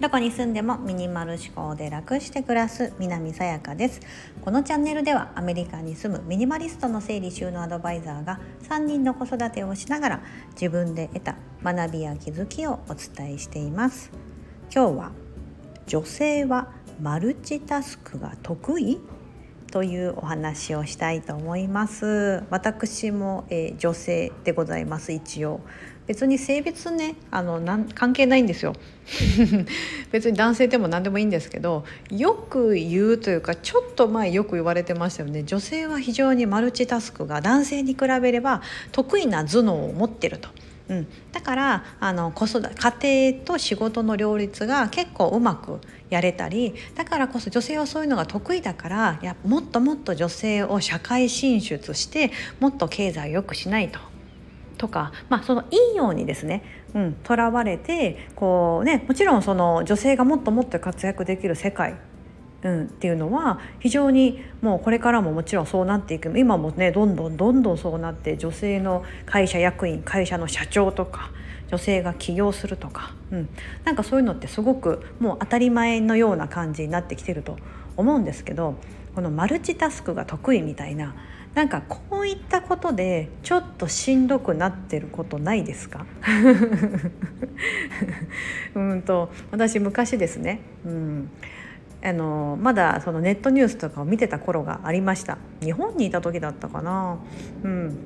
どこに住んでもミニマル思考で楽して暮らす南さやかです。このチャンネルではアメリカに住むミニマリストの整理収納アドバイザーが3人の子育てをしながら自分で得た学びや気づきをお伝えしています。今日は女性はマルチタスクが得意？というお話をしたいと思います。私も、えー、女性でございます一応。別に性別ねあのなん関係ないんですよ。別に男性でも何でもいいんですけどよく言うというかちょっと前よく言われてましたよね。女性は非常にマルチタスクが男性に比べれば得意な頭脳を持ってると。うん、だからあの子育て家庭と仕事の両立が結構うまくやれたりだからこそ女性はそういうのが得意だからやもっともっと女性を社会進出してもっと経済を良くしないと。とか、まあ、そのいいようにですねとら、うん、われてこう、ね、もちろんその女性がもっともっと活躍できる世界うん、っていうのは非常にもうこれからももちろんそうなっていく。今もねどんどんどんどんそうなって女性の会社役員会社の社長とか女性が起業するとか、うん、なんかそういうのってすごくもう当たり前のような感じになってきてると思うんですけどこのマルチタスクが得意みたいななんかこういったことでちょっとしんどくなってることないですか？うんと私昔ですね、うん。あのまだそのネットニュースとかを見てた頃がありました。日本にいた時だったかな。うん。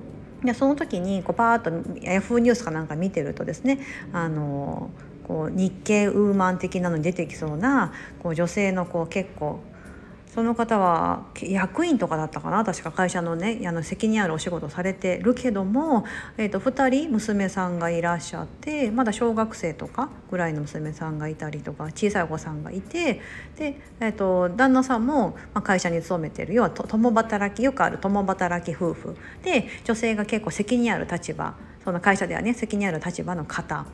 でその時にこうパーッとヤフーニュースかなんか見てるとですねあのこう日系ウーマン的なのに出てきそうなこう女性のこう結構その方は役員とかだったかな確か会社のねあの責任あるお仕事されてるけども、えーと、2人娘さんがいらっしゃってまだ小学生とかぐらいの娘さんがいたりとか小さいお子さんがいてで、えーと、旦那さんも会社に勤めてる要は共働きよくある共働き夫婦。で女性が結構責任ある立場その会社ではね責任ある立場の方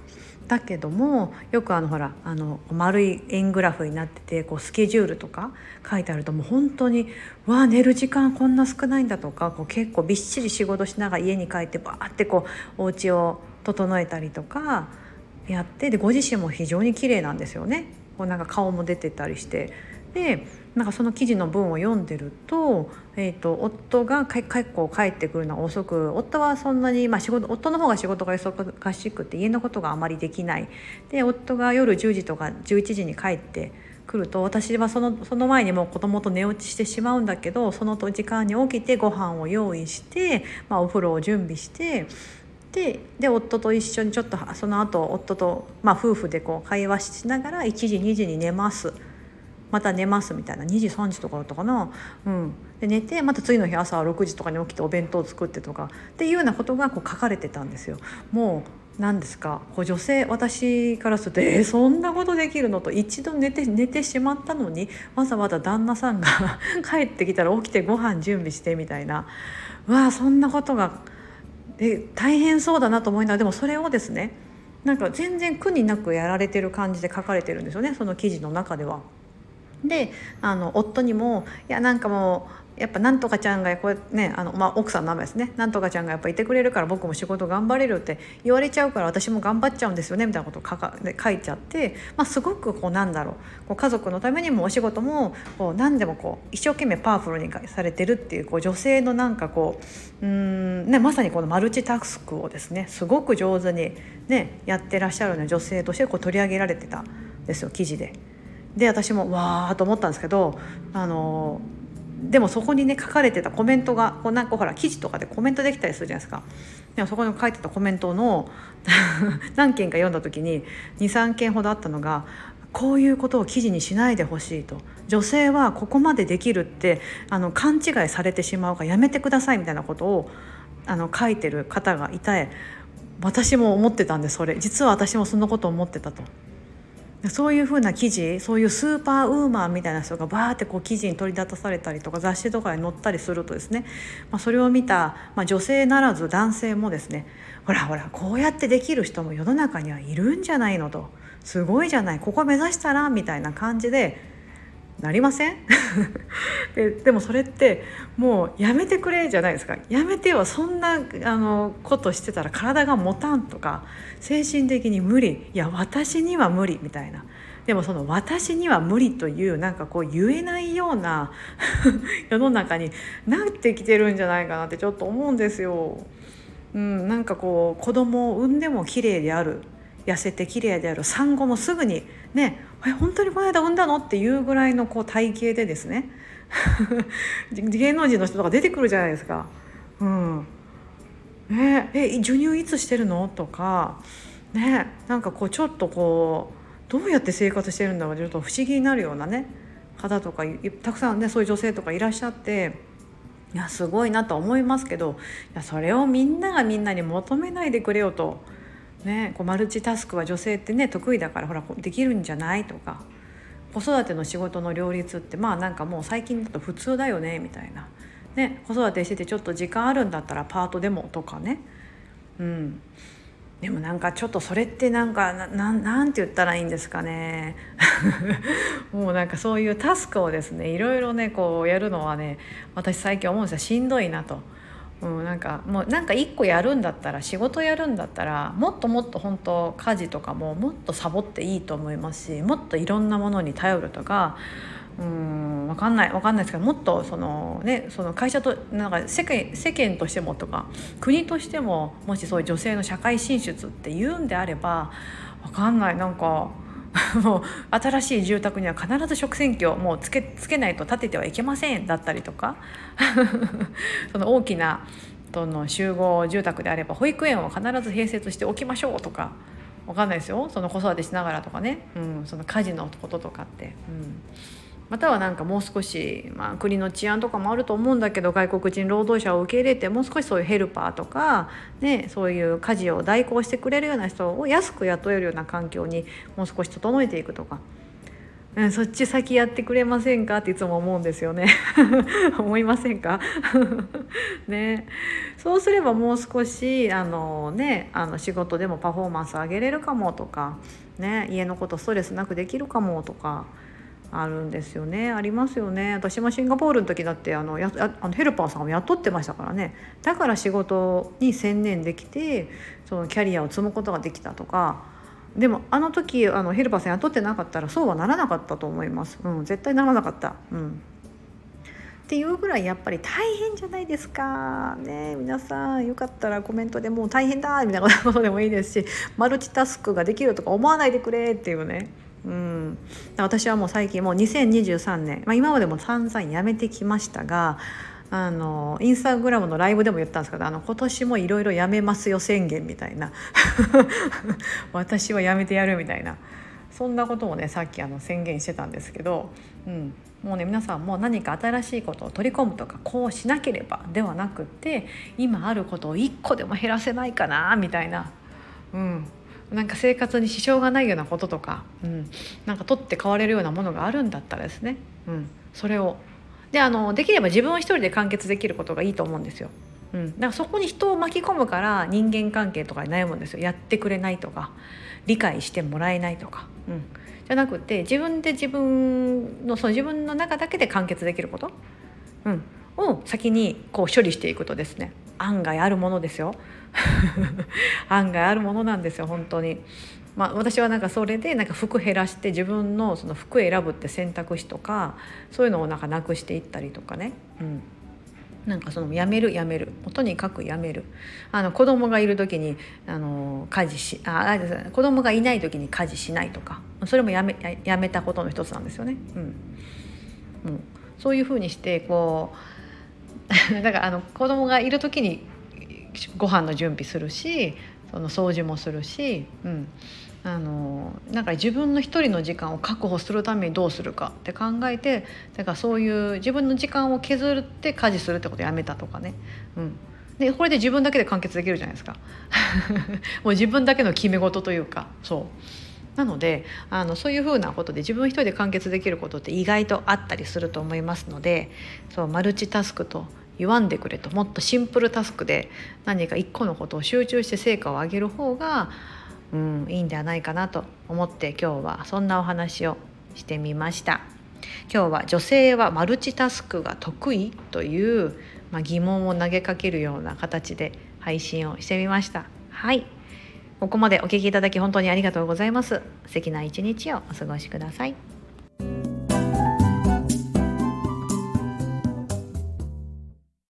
だけどもよくあのほらあの丸い円グラフになっててこうスケジュールとか書いてあるともう本当に「わあ寝る時間こんな少ないんだ」とかこう結構びっしり仕事しながら家に帰ってバーってこうお家を整えたりとかやってでご自身も非常に綺麗なんですよね。こうなんか顔も出てたりしてでなんかその記事の文を読んでると,、えーと、夫が結構帰ってくるのは遅く夫はそんなに、まあ、仕事夫の方が仕事が忙しくて家のことがあまりできないで夫が夜10時とか11時に帰ってくると私はそのその前にもう子供と寝落ちしてしまうんだけどその時間に起きてご飯を用意して、まあ、お風呂を準備してでで夫と一緒にちょっとその後夫と、まあ、夫婦でこう会話しながら1時2時に寝ます。また寝ますみたいな2時3時とかだったかな、うん、で寝てまた次の日朝6時とかに起きてお弁当を作ってとかっていうようなことがこう書かれてたんですよ。もう何ですかこう女性私からすると「えー、そんなことできるの?」と一度寝て寝てしまったのにわざわざ旦那さんが 帰ってきたら起きてご飯準備してみたいなわあそんなことがえ大変そうだなと思いながらでもそれをですねなんか全然苦になくやられてる感じで書かれてるんですよねその記事の中では。であの夫にも「いやなんかもうやっぱなんとかちゃんがこうねあの、まあ、奥さんの名前ですね。なんとかちゃんがやっぱいてくれるから僕も仕事頑張れるって言われちゃうから私も頑張っちゃうんですよねみたいなことを書か書いちゃって、まあ、すごくこうなんだろう。こう家族のためにもお仕事もこう何でもこう一生懸命パワフルにされてるっていうこう女性のなんかこううん、ね、まさにこのマルチタスクをですねすごく上手に、ね、やってらっしゃるよ。うな女性としてこう取り上げられてたんですよ記事で。で私もわーと思ったんですけどあのでもそこにね書かれてたコメントがこうなんかほら記事とかでコメントできたりするじゃないですか。でもそこに書いてたコメントの 何件か読んだ時に23件ほどあったのがこういうことを記事にしないでほしいと女性はここまでできるってあの勘違いされてしまうからやめてくださいみたいなことをあの書いてる方がいて私も思ってたんでそれ実は私もそんなこと思ってたと。そういうふうな記事そういうスーパーウーマンみたいな人がバーってこう記事に取り立たされたりとか雑誌とかに載ったりするとですね、まあ、それを見た、まあ、女性ならず男性もですねほらほらこうやってできる人も世の中にはいるんじゃないのとすごいじゃないここ目指したらみたいな感じでなりません？ででもそれってもうやめてくれじゃないですか。やめてよそんなあのことしてたら体が持たんとか精神的に無理。いや私には無理みたいな。でもその私には無理というなんかこう言えないような 世の中になってきてるんじゃないかなってちょっと思うんですよ。うん、なんかこう子供を産んでも綺麗である。痩せて綺麗である産後もすぐにねえ本当にこの間産んだの？っていうぐらいのこう体型でですね 芸能人の人とか出てくるじゃないですか。うんね、え授乳いつしてるの？とかねなんかこうちょっとこうどうやって生活してるんだろうちょっと不思議になるようなね方とかたくさんねそういう女性とかいらっしゃっていやすごいなと思いますけどいやそれをみんながみんなに求めないでくれよと。ね、こうマルチタスクは女性ってね得意だからほらできるんじゃないとか。子育ての仕事の両立ってまあなんかもう最近だと普通だよねみたいな、ね、子育てしててちょっと時間あるんだったらパートでもとかね、うん、でもなんかちょっとそれってなんかなんて言ったらいいんですかね。もうなんかそういうタスクをですねいろいろねこうやるのはね私最近思うんですよ。しんどいなと。うん、なんかもうなんか一個やるんだったら仕事やるんだったらもっともっと本当家事とかももっとサボっていいと思いますしもっといろんなものに頼るとかうん分かんない分かんないですけどもっとその、ね、その会社となんか世間世間としてもとか国としてももしそういう女性の社会進出っていうんであれば分かんないなんか。もう新しい住宅には必ず食洗機をもうつけつけないと建ててはいけませんだったりとか。その大きなとの集合住宅であれば保育園を必ず併設しておきましょうとか。わかんないですよ。その子育てしながらとかね、うん、その家事のこととかって。うん。またはなんかもう少し、まあ、国の治安とかもあると思うんだけど外国人労働者を受け入れてもう少しそういうヘルパーとか、ね、そういう家事を代行してくれるような人を安く雇えるような環境にもう少し整えていくとか。うん、そっち先やってくれませんかっていつも思うんですよね。思いませんか？ね。そうすればもう少しあのねあの仕事でもパフォーマンス上げれるかもとかね家のことストレスなくできるかもとか。あるんですよね。ありますよね。私もシンガポールの時だってあのやあのヘルパーさんを雇ってましたからね。だから仕事に専念できてそのキャリアを積むことができたとか。でもあの時あのヘルパーさん雇ってなかったらそうはならなかったと思います、うん、絶対ならなかった。うん。っていうぐらいやっぱり大変じゃないですか。ね皆さんよかったらコメントでもう大変だみたいなことでもいいですしマルチタスクができるとか思わないでくれっていうね。うん、私はもう最近もう2023年、まあ、今までも散々やめてきましたがあのインスタグラムのライブでも言ったんですけどあの今年もいろいろやめますよ宣言みたいな。私はやめてやるみたいな。そんなことをねさっきあの宣言してたんですけど、うん、もうね皆さんも何か新しいことを取り込むとかこうしなければではなくって今あることを一個でも減らせないかなみたいな、うん、なんか生活に支障がないようなこととか、うん、なんか取って代われるようなものがあるんだったらですね、うん、それをであのできれば自分一人で完結できることがいいと思うんですよ。うん、だからそこに人を巻き込むから人間関係とかに悩むんですよやってくれないとか理解してもらえないとか、うん、じゃなくて自分で自分のその自分の中だけで完結できること、うん、を先にこう処理していくとですね案外あるものですよ。案外あるものなんですよ本当に。まあ、私はなんかそれでなんか服減らして自分のその服選ぶって選択肢とかそういうのをなんかなくしていったりとかね、うん、なんかそのやめるやめる。とにかくやめる。あの子供がいる時にあの家事しああ子供がいない時に家事しないとか。それもやめやめたことの一つなんですよね。うん、うん、そういうふうにしてこう だからあの子供がいる時にご飯の準備するしその掃除もするし、うん、あのなんか自分の一人の時間を確保するためにどうするかって考えてだからそういう自分の時間を削って家事するってことやめたとかね、うん、でこれで自分だけで完結できるじゃないですか。もう自分だけの決め事というかそう。なのであのそういうふうなことで自分一人で完結できることって意外とあったりすると思いますのでそうマルチタスクと言わんでくれともっとシンプルタスクで何か一個のことを集中して成果を上げる方が、うん、いいんではないかなと思って今日はそんなお話をしてみました。今日は女性はマルチタスクが得意という、まあ、疑問を投げかけるような形で配信をしてみましたはいここまでお聴きいただき本当にありがとうございます。素敵な一日をお過ごしください。